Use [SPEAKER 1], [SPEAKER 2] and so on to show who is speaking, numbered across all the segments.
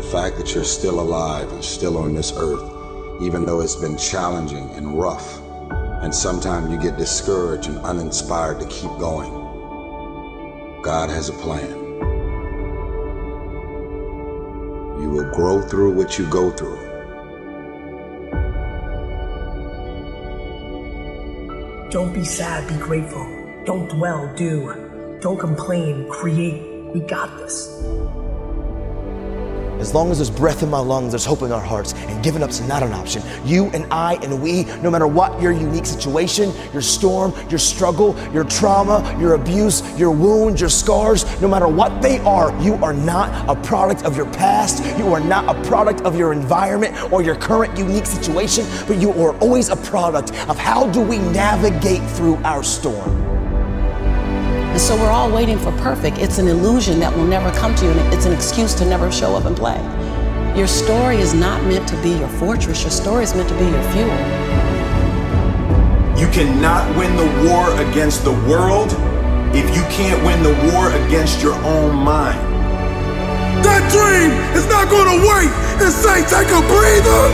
[SPEAKER 1] the fact that you're still alive and still on this earth, even though it's been challenging and rough, and sometimes you get discouraged and uninspired to keep going. God has a plan. You will grow through what you go through.
[SPEAKER 2] Don't be sad, be grateful. Don't dwell, do. Don't complain, create. We got this.
[SPEAKER 3] As long as there's breath in my lungs, there's hope in our hearts, and giving up's not an option. You and I and we, no matter what your unique situation, your storm, your struggle, your trauma, your abuse, your wounds, your scars, no matter what they are, you are not a product of your past. You are not a product of your environment or your current unique situation, but you are always a product of how do we navigate through our storm.
[SPEAKER 4] And so we're all waiting for perfect. It's an illusion that will never come to you, and it's an excuse to never show up and play. Your story is not meant to be your fortress, your story is meant to be your fuel.
[SPEAKER 5] You cannot win the war against the world if you can't win the war against your own mind.
[SPEAKER 6] That dream is not going to wait and say, take a breather.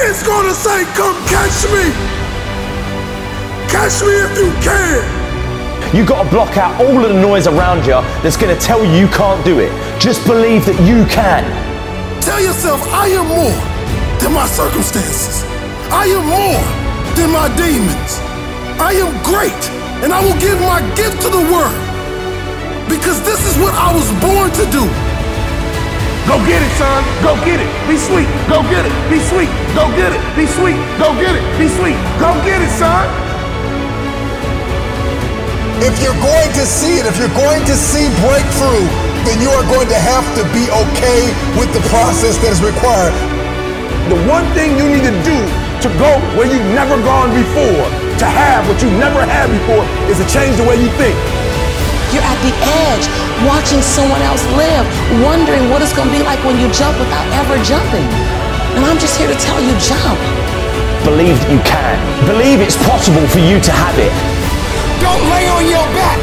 [SPEAKER 6] It's going to say, come catch me. Catch me if you can!
[SPEAKER 7] You got to block out all of the noise around you that's going to tell you you can't do it. Just believe that you can.
[SPEAKER 6] Tell yourself, I am more than my circumstances. I am more than my demons. I am great, and I will give my gift to the world. Because this is what I was born to do. Go get it, son. Go get it. Be sweet. Go get it. Be sweet. Go get it. Be sweet. Go get it. Be sweet. Go get it, son.
[SPEAKER 8] If you're going to see it, if you're going to see breakthrough, then you are going to have to be okay with the process that is required.
[SPEAKER 6] The one thing you need to do to go where you've never gone before, to have what you've never had before, is to change the way you think.
[SPEAKER 4] You're at the edge, watching someone else live, wondering what it's going to be like when you jump without ever jumping. And I'm just here to tell you, jump.
[SPEAKER 7] Believe that you can. Believe it's possible for you to have it.
[SPEAKER 6] Don't lay on your back.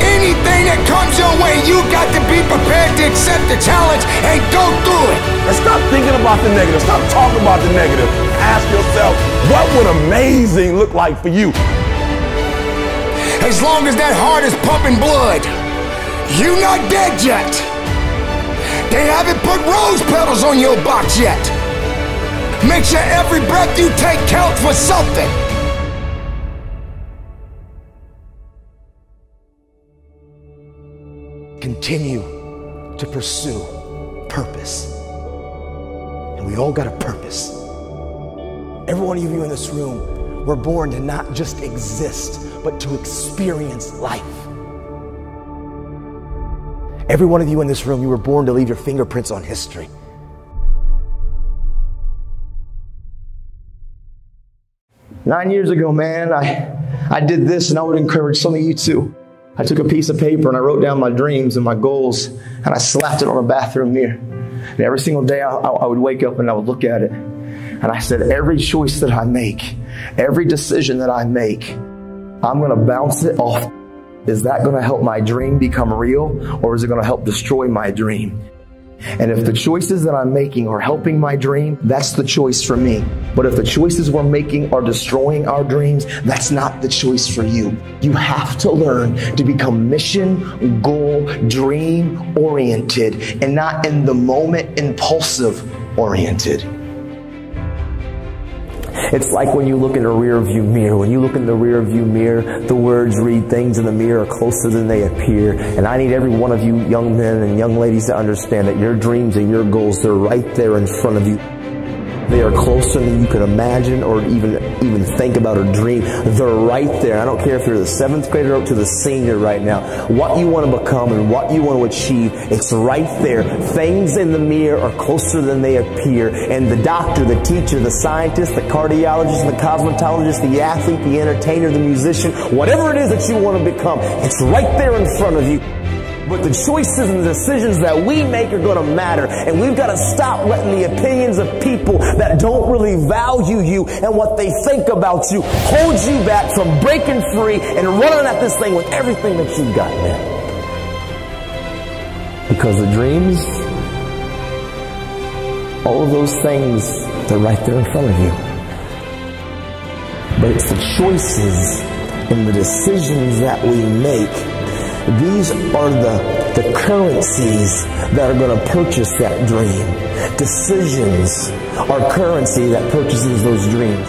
[SPEAKER 6] Anything that comes your way, you got to be prepared to accept the challenge and go through it. And stop thinking about the negative. Stop talking about the negative. Ask yourself, what would amazing look like for you? As long as that heart is pumping blood, you're not dead yet. They haven't put rose petals on your box yet. Make sure every breath you take counts for something.
[SPEAKER 3] Continue to pursue purpose. And we all got a purpose. Every one of you in this room, we're born to not just exist, but to experience life. Every one of you in this room, you were born to leave your fingerprints on history. Nine years ago, man, I, I did this, and I would encourage some of you too. I took a piece of paper and I wrote down my dreams and my goals and I slapped it on a bathroom mirror. And every single day I, I would wake up and I would look at it. And I said, every choice that I make, every decision that I make, I'm going to bounce it off. Is that going to help my dream become real or is it going to help destroy my dream? And if the choices that I'm making are helping my dream, that's the choice for me. But if the choices we're making are destroying our dreams, that's not the choice for you. You have to learn to become mission, goal, dream oriented and not in the moment impulsive oriented. It's like when you look in a rear view mirror. When you look in the rear view mirror, the words read things in the mirror are closer than they appear. And I need every one of you young men and young ladies to understand that your dreams and your goals, they're right there in front of you. They are closer than you can imagine or even even think about or dream. They're right there. I don't care if you're the seventh grader up to the senior right now. What you want to become and what you want to achieve, it's right there. Things in the mirror are closer than they appear. And the doctor, the teacher, the scientist, the cardiologist, the cosmetologist, the athlete, the entertainer, the musician, whatever it is that you want to become, it's right there in front of you. But the choices and decisions that we make are going to matter. And we've got to stop letting the opinions of people that don't really value you and what they think about you hold you back from breaking free and running at this thing with everything that you've got, man.
[SPEAKER 9] Because the dreams, all of those things, they're right there in front of you. But it's the choices and the decisions that we make. These are the, the currencies that are going to purchase that dream. Decisions are currency that purchases those dreams.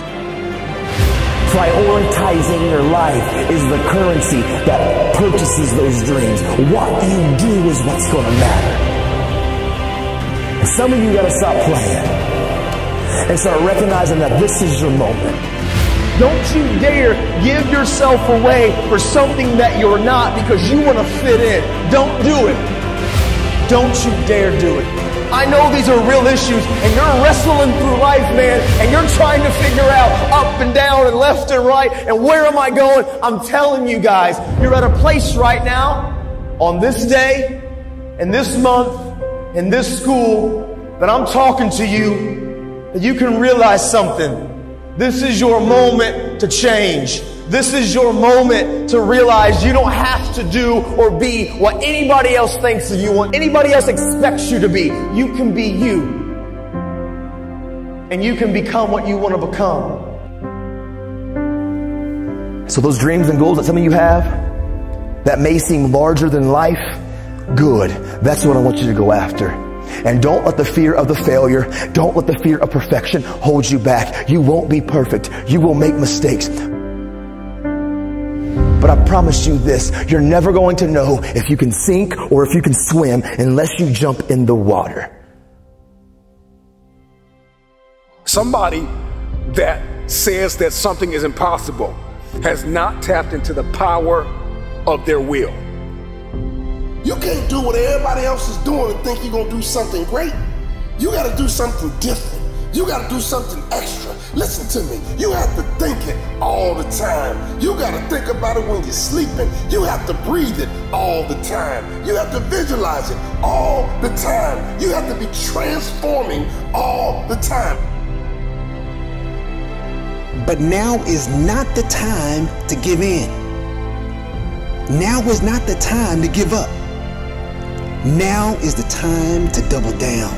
[SPEAKER 9] Prioritizing your life is the currency that purchases those dreams. What you do is what's going to matter. Some of you got to stop playing and start recognizing that this is your moment.
[SPEAKER 3] Don't you dare give yourself away for something that you're not because you want to fit in. Don't do it. Don't you dare do it. I know these are real issues and you're wrestling through life, man, and you're trying to figure out up and down and left and right and where am I going? I'm telling you guys, you're at a place right now on this day and this month in this school that I'm talking to you that you can realize something. This is your moment to change. This is your moment to realize you don't have to do or be what anybody else thinks of you, what anybody else expects you to be. You can be you. And you can become what you want to become.
[SPEAKER 9] So, those dreams and goals that some of you have that may seem larger than life, good. That's what I want you to go after. And don't let the fear of the failure, don't let the fear of perfection hold you back. You won't be perfect. You will make mistakes. But I promise you this, you're never going to know if you can sink or if you can swim unless you jump in the water.
[SPEAKER 10] Somebody that says that something is impossible has not tapped into the power of their will.
[SPEAKER 11] You can't do what everybody else is doing and think you're gonna do something great. You gotta do something different. You gotta do something extra. Listen to me. You have to think it all the time. You gotta think about it when you're sleeping. You have to breathe it all the time. You have to visualize it all the time. You have to be transforming all the time.
[SPEAKER 12] But now is not the time to give in. Now is not the time to give up. Now is the time to double down.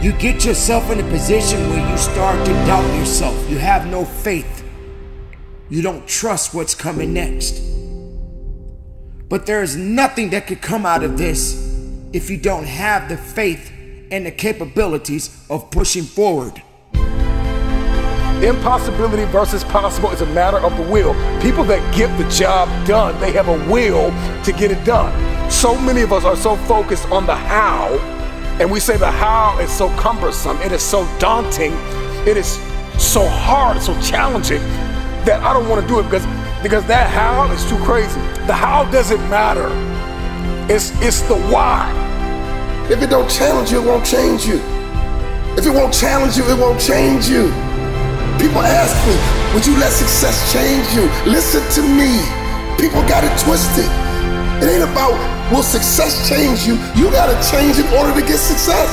[SPEAKER 7] You get yourself in a position where you start to doubt yourself. You have no faith. You don't trust what's coming next. But there is nothing that could come out of this if you don't have the faith and the capabilities of pushing forward.
[SPEAKER 10] Impossibility versus possible is a matter of the will. People that get the job done, they have a will to get it done. So many of us are so focused on the how, and we say the how is so cumbersome, it is so daunting, it is so hard, so challenging that I don't want to do it because because that how is too crazy. The how doesn't matter. It's it's the why.
[SPEAKER 11] If it don't challenge you, it won't change you. If it won't challenge you, it won't change you. People ask me, would you let success change you? Listen to me. People got it twisted. It ain't about will success change you. You gotta change in order to get success.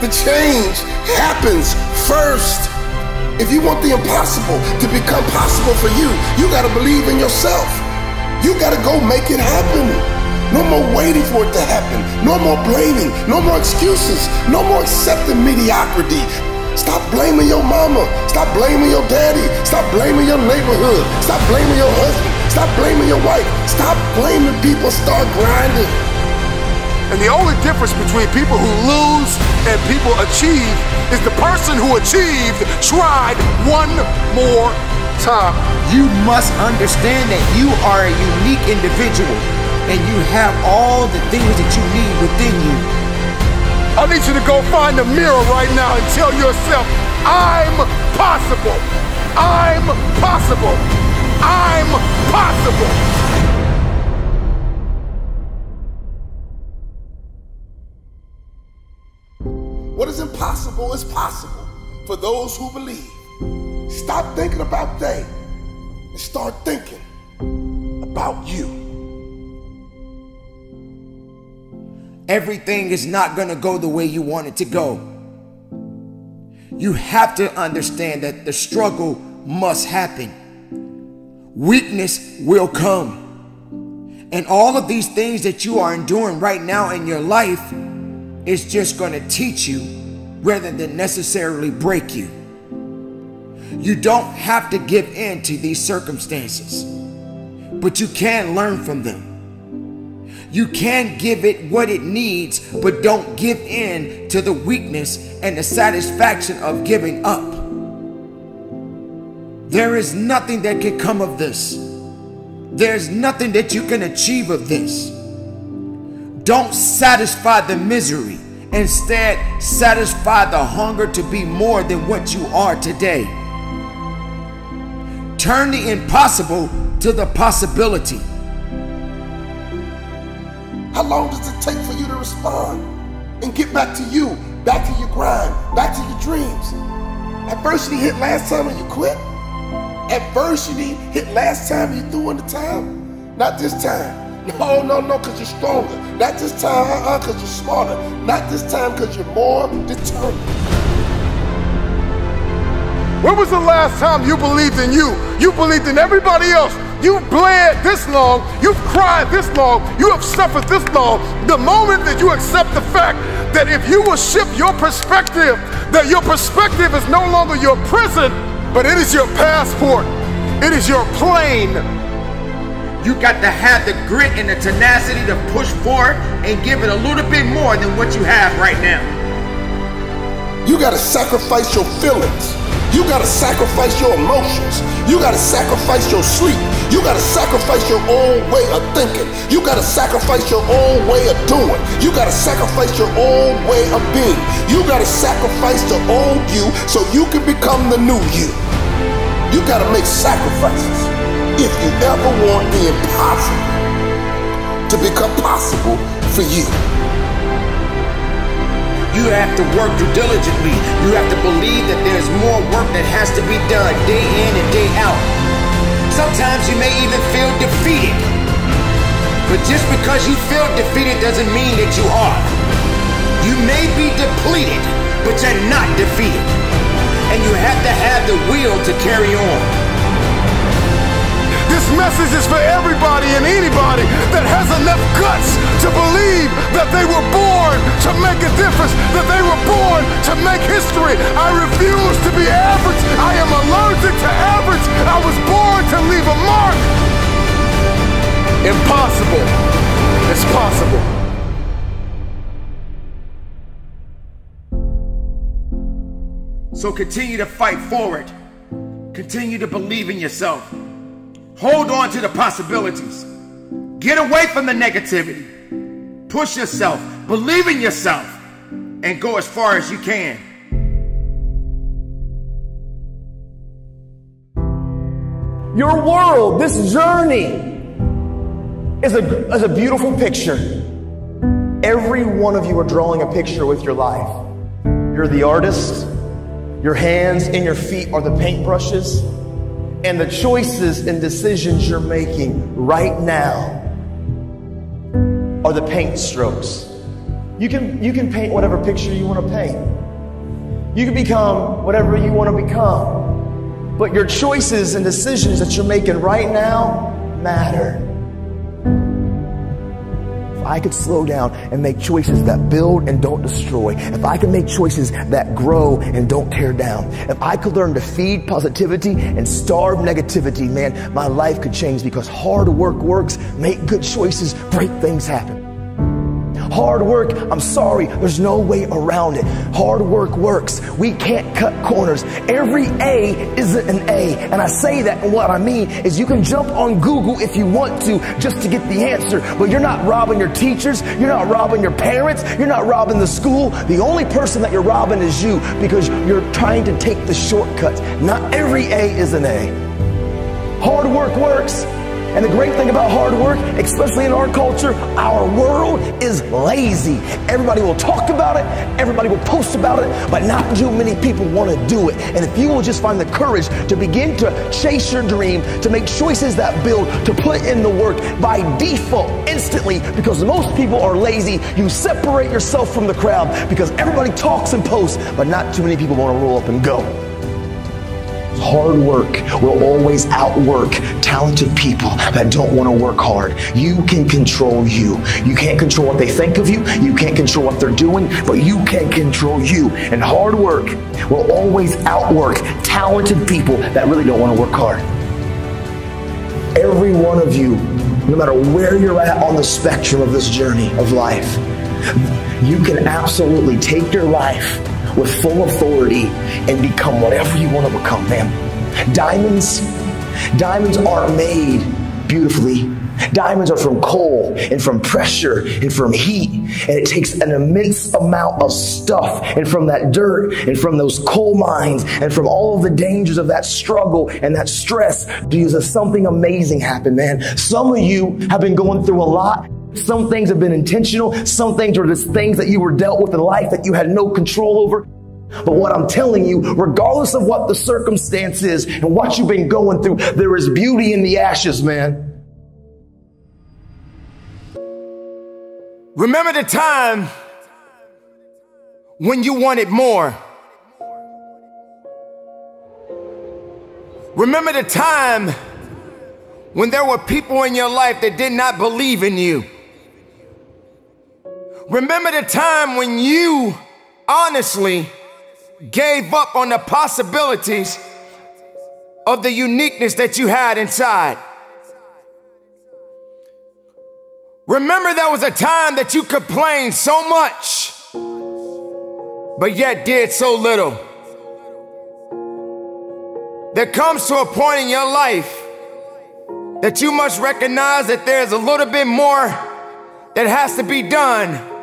[SPEAKER 11] The change happens first. If you want the impossible to become possible for you, you gotta believe in yourself. You gotta go make it happen. No more waiting for it to happen. No more blaming. No more excuses. No more accepting mediocrity. Stop blaming your mama. Stop blaming your daddy. Stop blaming your neighborhood. Stop blaming your husband. Stop blaming your wife. Stop blaming people. Start grinding.
[SPEAKER 10] And the only difference between people who lose and people achieve is the person who achieved tried one more time.
[SPEAKER 7] You must understand that you are a unique individual and you have all the things that you need within you.
[SPEAKER 10] I need you to go find a mirror right now and tell yourself, I'm possible. I'm possible. I'm possible.
[SPEAKER 11] What is impossible is possible for those who believe. Stop thinking about they and start thinking about you.
[SPEAKER 7] Everything is not going to go the way you want it to go. You have to understand that the struggle must happen. Weakness will come. And all of these things that you are enduring right now in your life is just going to teach you rather than necessarily break you. You don't have to give in to these circumstances, but you can learn from them. You can give it what it needs, but don't give in to the weakness and the satisfaction of giving up. There is nothing that can come of this. There's nothing that you can achieve of this. Don't satisfy the misery. Instead, satisfy the hunger to be more than what you are today. Turn the impossible to the possibility.
[SPEAKER 11] How long does it take for you to respond and get back to you, back to your grind, back to your dreams? Adversity hit last time and you quit? Adversity hit last time you threw in the towel? Not this time. No, no, no, because you're stronger. Not this time, uh-uh, because you're smarter. Not this time, because you're more determined.
[SPEAKER 10] When was the last time you believed in you? You believed in everybody else. You've bled this long, you've cried this long, you have suffered this long. The moment that you accept the fact that if you will shift your perspective, that your perspective is no longer your prison, but it is your passport, it is your plane.
[SPEAKER 7] You got to have the grit and the tenacity to push forward and give it a little bit more than what you have right now.
[SPEAKER 11] You got to sacrifice your feelings. You got to sacrifice your emotions. You got to sacrifice your sleep. You got to sacrifice your own way of thinking. You got to sacrifice your own way of doing. You got to sacrifice your own way of being. You got to sacrifice the old you so you can become the new you. You got to make sacrifices if you ever want the impossible to become possible for you.
[SPEAKER 7] You have to work diligently. You have to believe that there's more work that has to be done day in and day out. Sometimes you may even feel defeated. But just because you feel defeated doesn't mean that you are. You may be depleted, but you're not defeated. And you have to have the will to carry on.
[SPEAKER 10] This message is for everybody and anybody that has enough guts to believe that they were born to make a difference, that they were born to make history. I refuse
[SPEAKER 7] So continue to fight forward. Continue to believe in yourself. Hold on to the possibilities. Get away from the negativity. Push yourself. Believe in yourself. And go as far as you can.
[SPEAKER 3] Your world, this journey, is a, is a beautiful picture. Every one of you are drawing a picture with your life. You're the artist. Your hands and your feet are the paintbrushes. And the choices and decisions you're making right now are the paint strokes. You can, you can paint whatever picture you want to paint. You can become whatever you want to become. But your choices and decisions that you're making right now matter. I could slow down and make choices that build and don't destroy, if I could make choices that grow and don't tear down, if I could learn to feed positivity and starve negativity, man, my life could change because hard work works, make good choices, great things happen. Hard work, I'm sorry, there's no way around it. Hard work works. We can't cut corners. Every A isn't an A. And I say that, and what I mean is you can jump on Google if you want to just to get the answer, but you're not robbing your teachers, you're not robbing your parents, you're not robbing the school. The only person that you're robbing is you because you're trying to take the shortcuts. Not every A is an A. Hard work works. And the great thing about hard work, especially in our culture, our world is lazy. Everybody will talk about it, everybody will post about it, but not too many people want to do it. And if you will just find the courage to begin to chase your dream, to make choices that build, to put in the work by default, instantly, because most people are lazy, you separate yourself from the crowd because everybody talks and posts, but not too many people want to roll up and go. Hard work will always outwork talented people that don't want to work hard. You can control you. You can't control what they think of you. You can't control what they're doing, but you can control you. And hard work will always outwork talented people that really don't want to work hard. Every one of you, no matter where you're at on the spectrum of this journey of life, you can absolutely take your life with full authority and become whatever you want to become, man. Diamonds, diamonds are made beautifully. Diamonds are from coal and from pressure and from heat. And it takes an immense amount of stuff and from that dirt and from those coal mines and from all of the dangers of that struggle and that stress to something amazing happen, man. Some of you have been going through a lot some things have been intentional. Some things are just things that you were dealt with in life that you had no control over. But what I'm telling you, regardless of what the circumstance is and what you've been going through, there is beauty in the ashes, man.
[SPEAKER 7] Remember the time when you wanted more. Remember the time when there were people in your life that did not believe in you. Remember the time when you honestly gave up on the possibilities of the uniqueness that you had inside. Remember, there was a time that you complained so much, but yet did so little. There comes to a point in your life that you must recognize that there's a little bit more that has to be done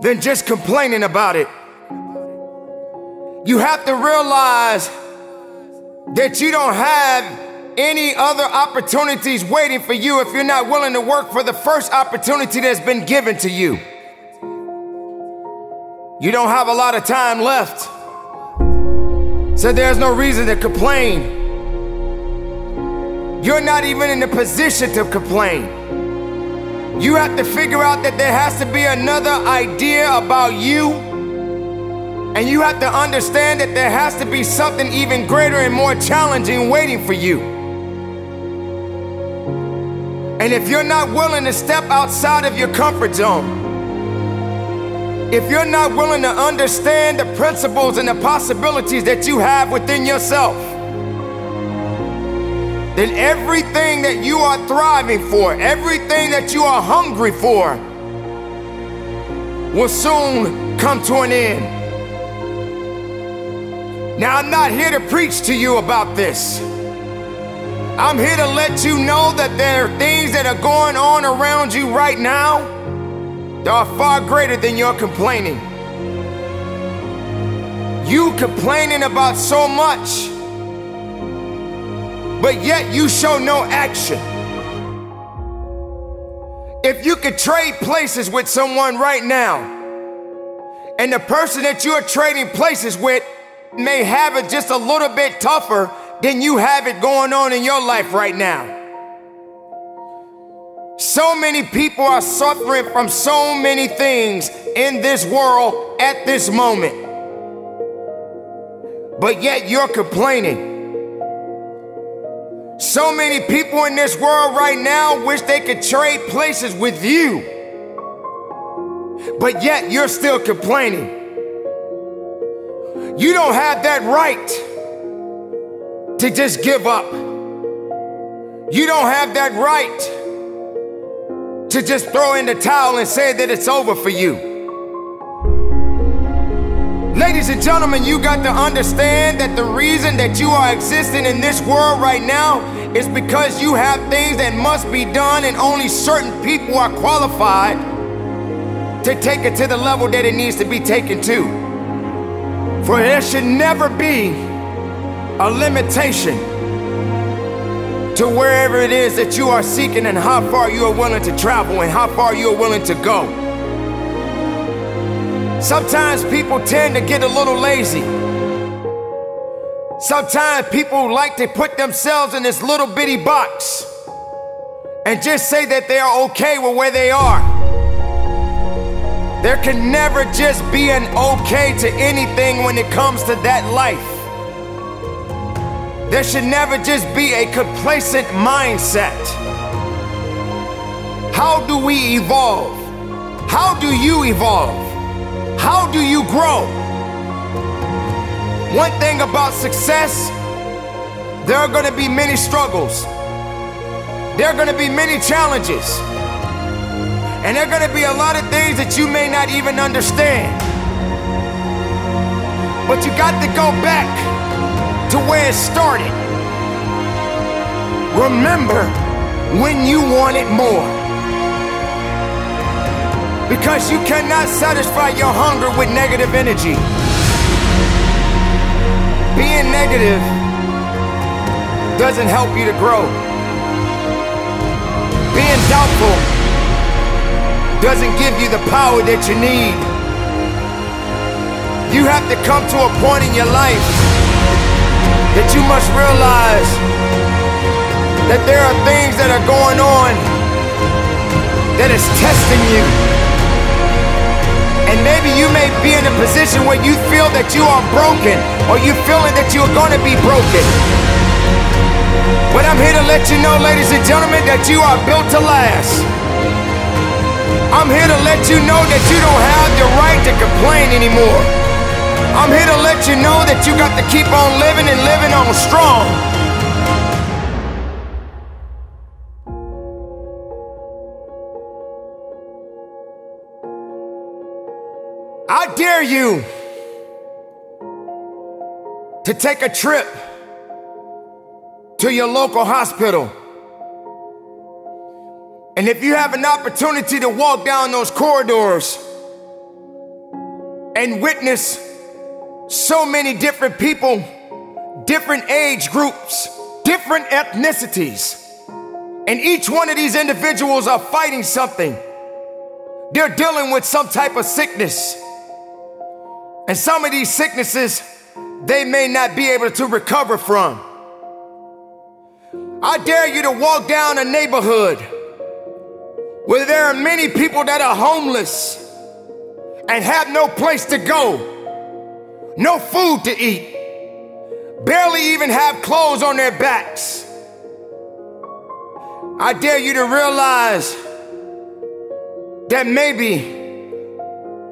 [SPEAKER 7] than just complaining about it. You have to realize that you don't have any other opportunities waiting for you if you're not willing to work for the first opportunity that's been given to you. You don't have a lot of time left, so there's no reason to complain. You're not even in a position to complain. You have to figure out that there has to be another idea about you. And you have to understand that there has to be something even greater and more challenging waiting for you. And if you're not willing to step outside of your comfort zone, if you're not willing to understand the principles and the possibilities that you have within yourself, then everything that you are thriving for, everything that you are hungry for, will soon come to an end. Now, I'm not here to preach to you about this. I'm here to let you know that there are things that are going on around you right now that are far greater than your complaining. You complaining about so much but yet you show no action. If you could trade places with someone right now, and the person that you're trading places with may have it just a little bit tougher than you have it going on in your life right now. So many people are suffering from so many things in this world at this moment. But yet you're complaining. So many people in this world right now wish they could trade places with you. But yet you're still complaining. You don't have that right to just give up. You don't have that right to just throw in the towel and say that it's over for you. Ladies and gentlemen, you got to understand that the reason that you are existing in this world right now is because you have things that must be done, and only certain people are qualified to take it to the level that it needs to be taken to. For there should never be a limitation to wherever it is that you are seeking and how far you are willing to travel and how far you are willing to go. Sometimes people tend to get a little lazy. Sometimes people like to put themselves in this little bitty box and just say that they are okay with where they are. There can never just be an okay to anything when it comes to that life. There should never just be a complacent mindset. How do we evolve? How do you evolve? How do you grow? One thing about success, there are going to be many struggles. There are going to be many challenges. And there are going to be a lot of things that you may not even understand. But you got to go back to where it started. Remember when you wanted more. Because you cannot satisfy your hunger with negative energy. Being negative doesn't help you to grow. Being doubtful doesn't give you the power that you need. You have to come to a point in your life that you must realize that there are things that are going on that is testing you. May be in a position where you feel that you are broken or you're feeling that you're going to be broken. But I'm here to let you know, ladies and gentlemen, that you are built to last. I'm here to let you know that you don't have the right to complain anymore. I'm here to let you know that you got to keep on living and living on strong. Dare you to take a trip to your local hospital. And if you have an opportunity to walk down those corridors and witness so many different people, different age groups, different ethnicities, and each one of these individuals are fighting something. They're dealing with some type of sickness. And some of these sicknesses they may not be able to recover from. I dare you to walk down a neighborhood where there are many people that are homeless and have no place to go, no food to eat, barely even have clothes on their backs. I dare you to realize that maybe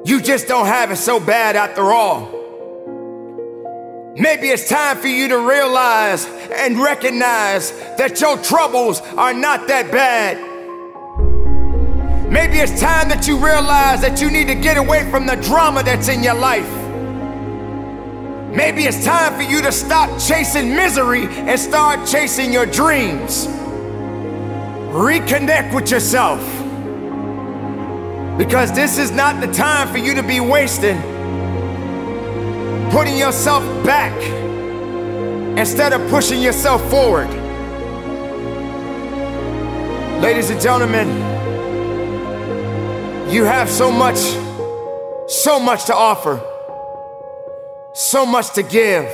[SPEAKER 7] you just don't have it so bad after all. Maybe it's time for you to realize and recognize that your troubles are not that bad. Maybe it's time that you realize that you need to get away from the drama that's in your life. Maybe it's time for you to stop chasing misery and start chasing your dreams. Reconnect with yourself. Because this is not the time for you to be wasting putting yourself back instead of pushing yourself forward. Ladies and gentlemen, you have so much, so much to offer, so much to give,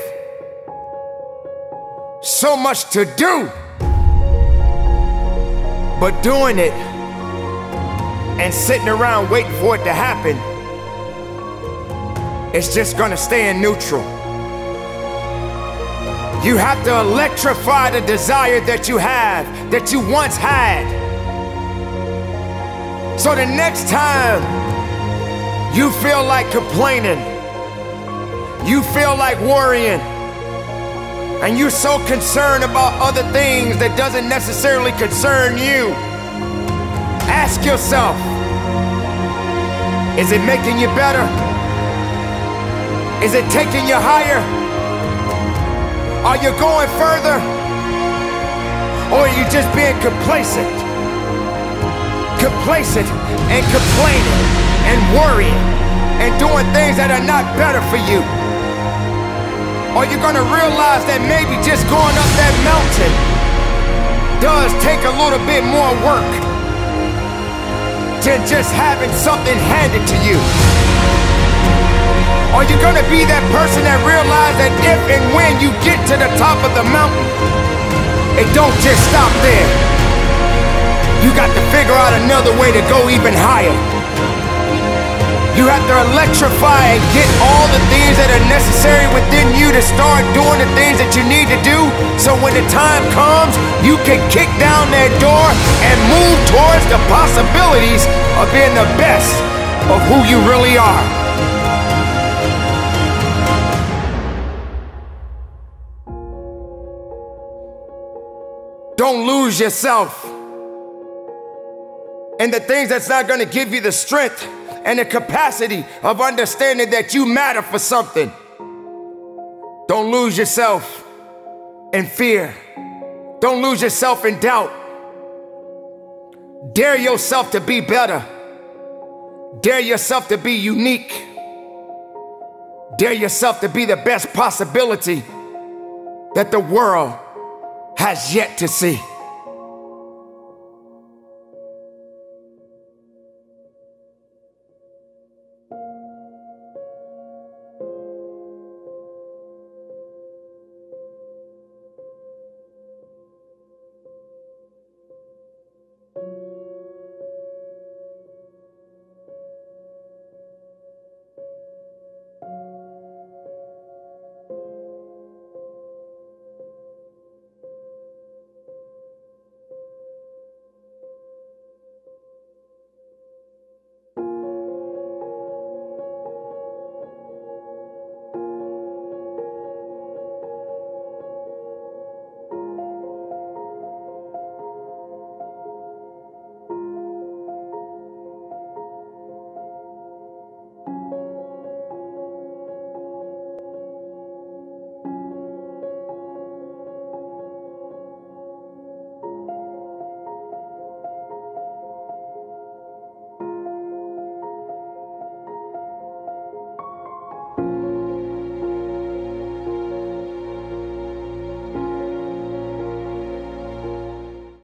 [SPEAKER 7] so much to do. But doing it and sitting around waiting for it to happen, it's just gonna stay in neutral. You have to electrify the desire that you have, that you once had. So the next time you feel like complaining, you feel like worrying, and you're so concerned about other things that doesn't necessarily concern you, ask yourself, is it making you better? Is it taking you higher? Are you going further? Or are you just being complacent? Complacent and complaining and worrying and doing things that are not better for you. Are you gonna realize that maybe just going up that mountain does take a little bit more work than just having something handed to you? Are you gonna be that person that realizes that if and when you get to the top of the mountain, it don't just stop there. You got to figure out another way to go even higher. You have to electrify and get all the things that are necessary within you to start doing the things that you need to do. So when the time comes, you can kick down that door and move towards the possibilities of being the best of who you really are. Don't lose yourself in the things that's not going to give you the strength and the capacity of understanding that you matter for something. Don't lose yourself in fear. Don't lose yourself in doubt. Dare yourself to be better. Dare yourself to be unique. Dare yourself to be the best possibility that the world has yet to see.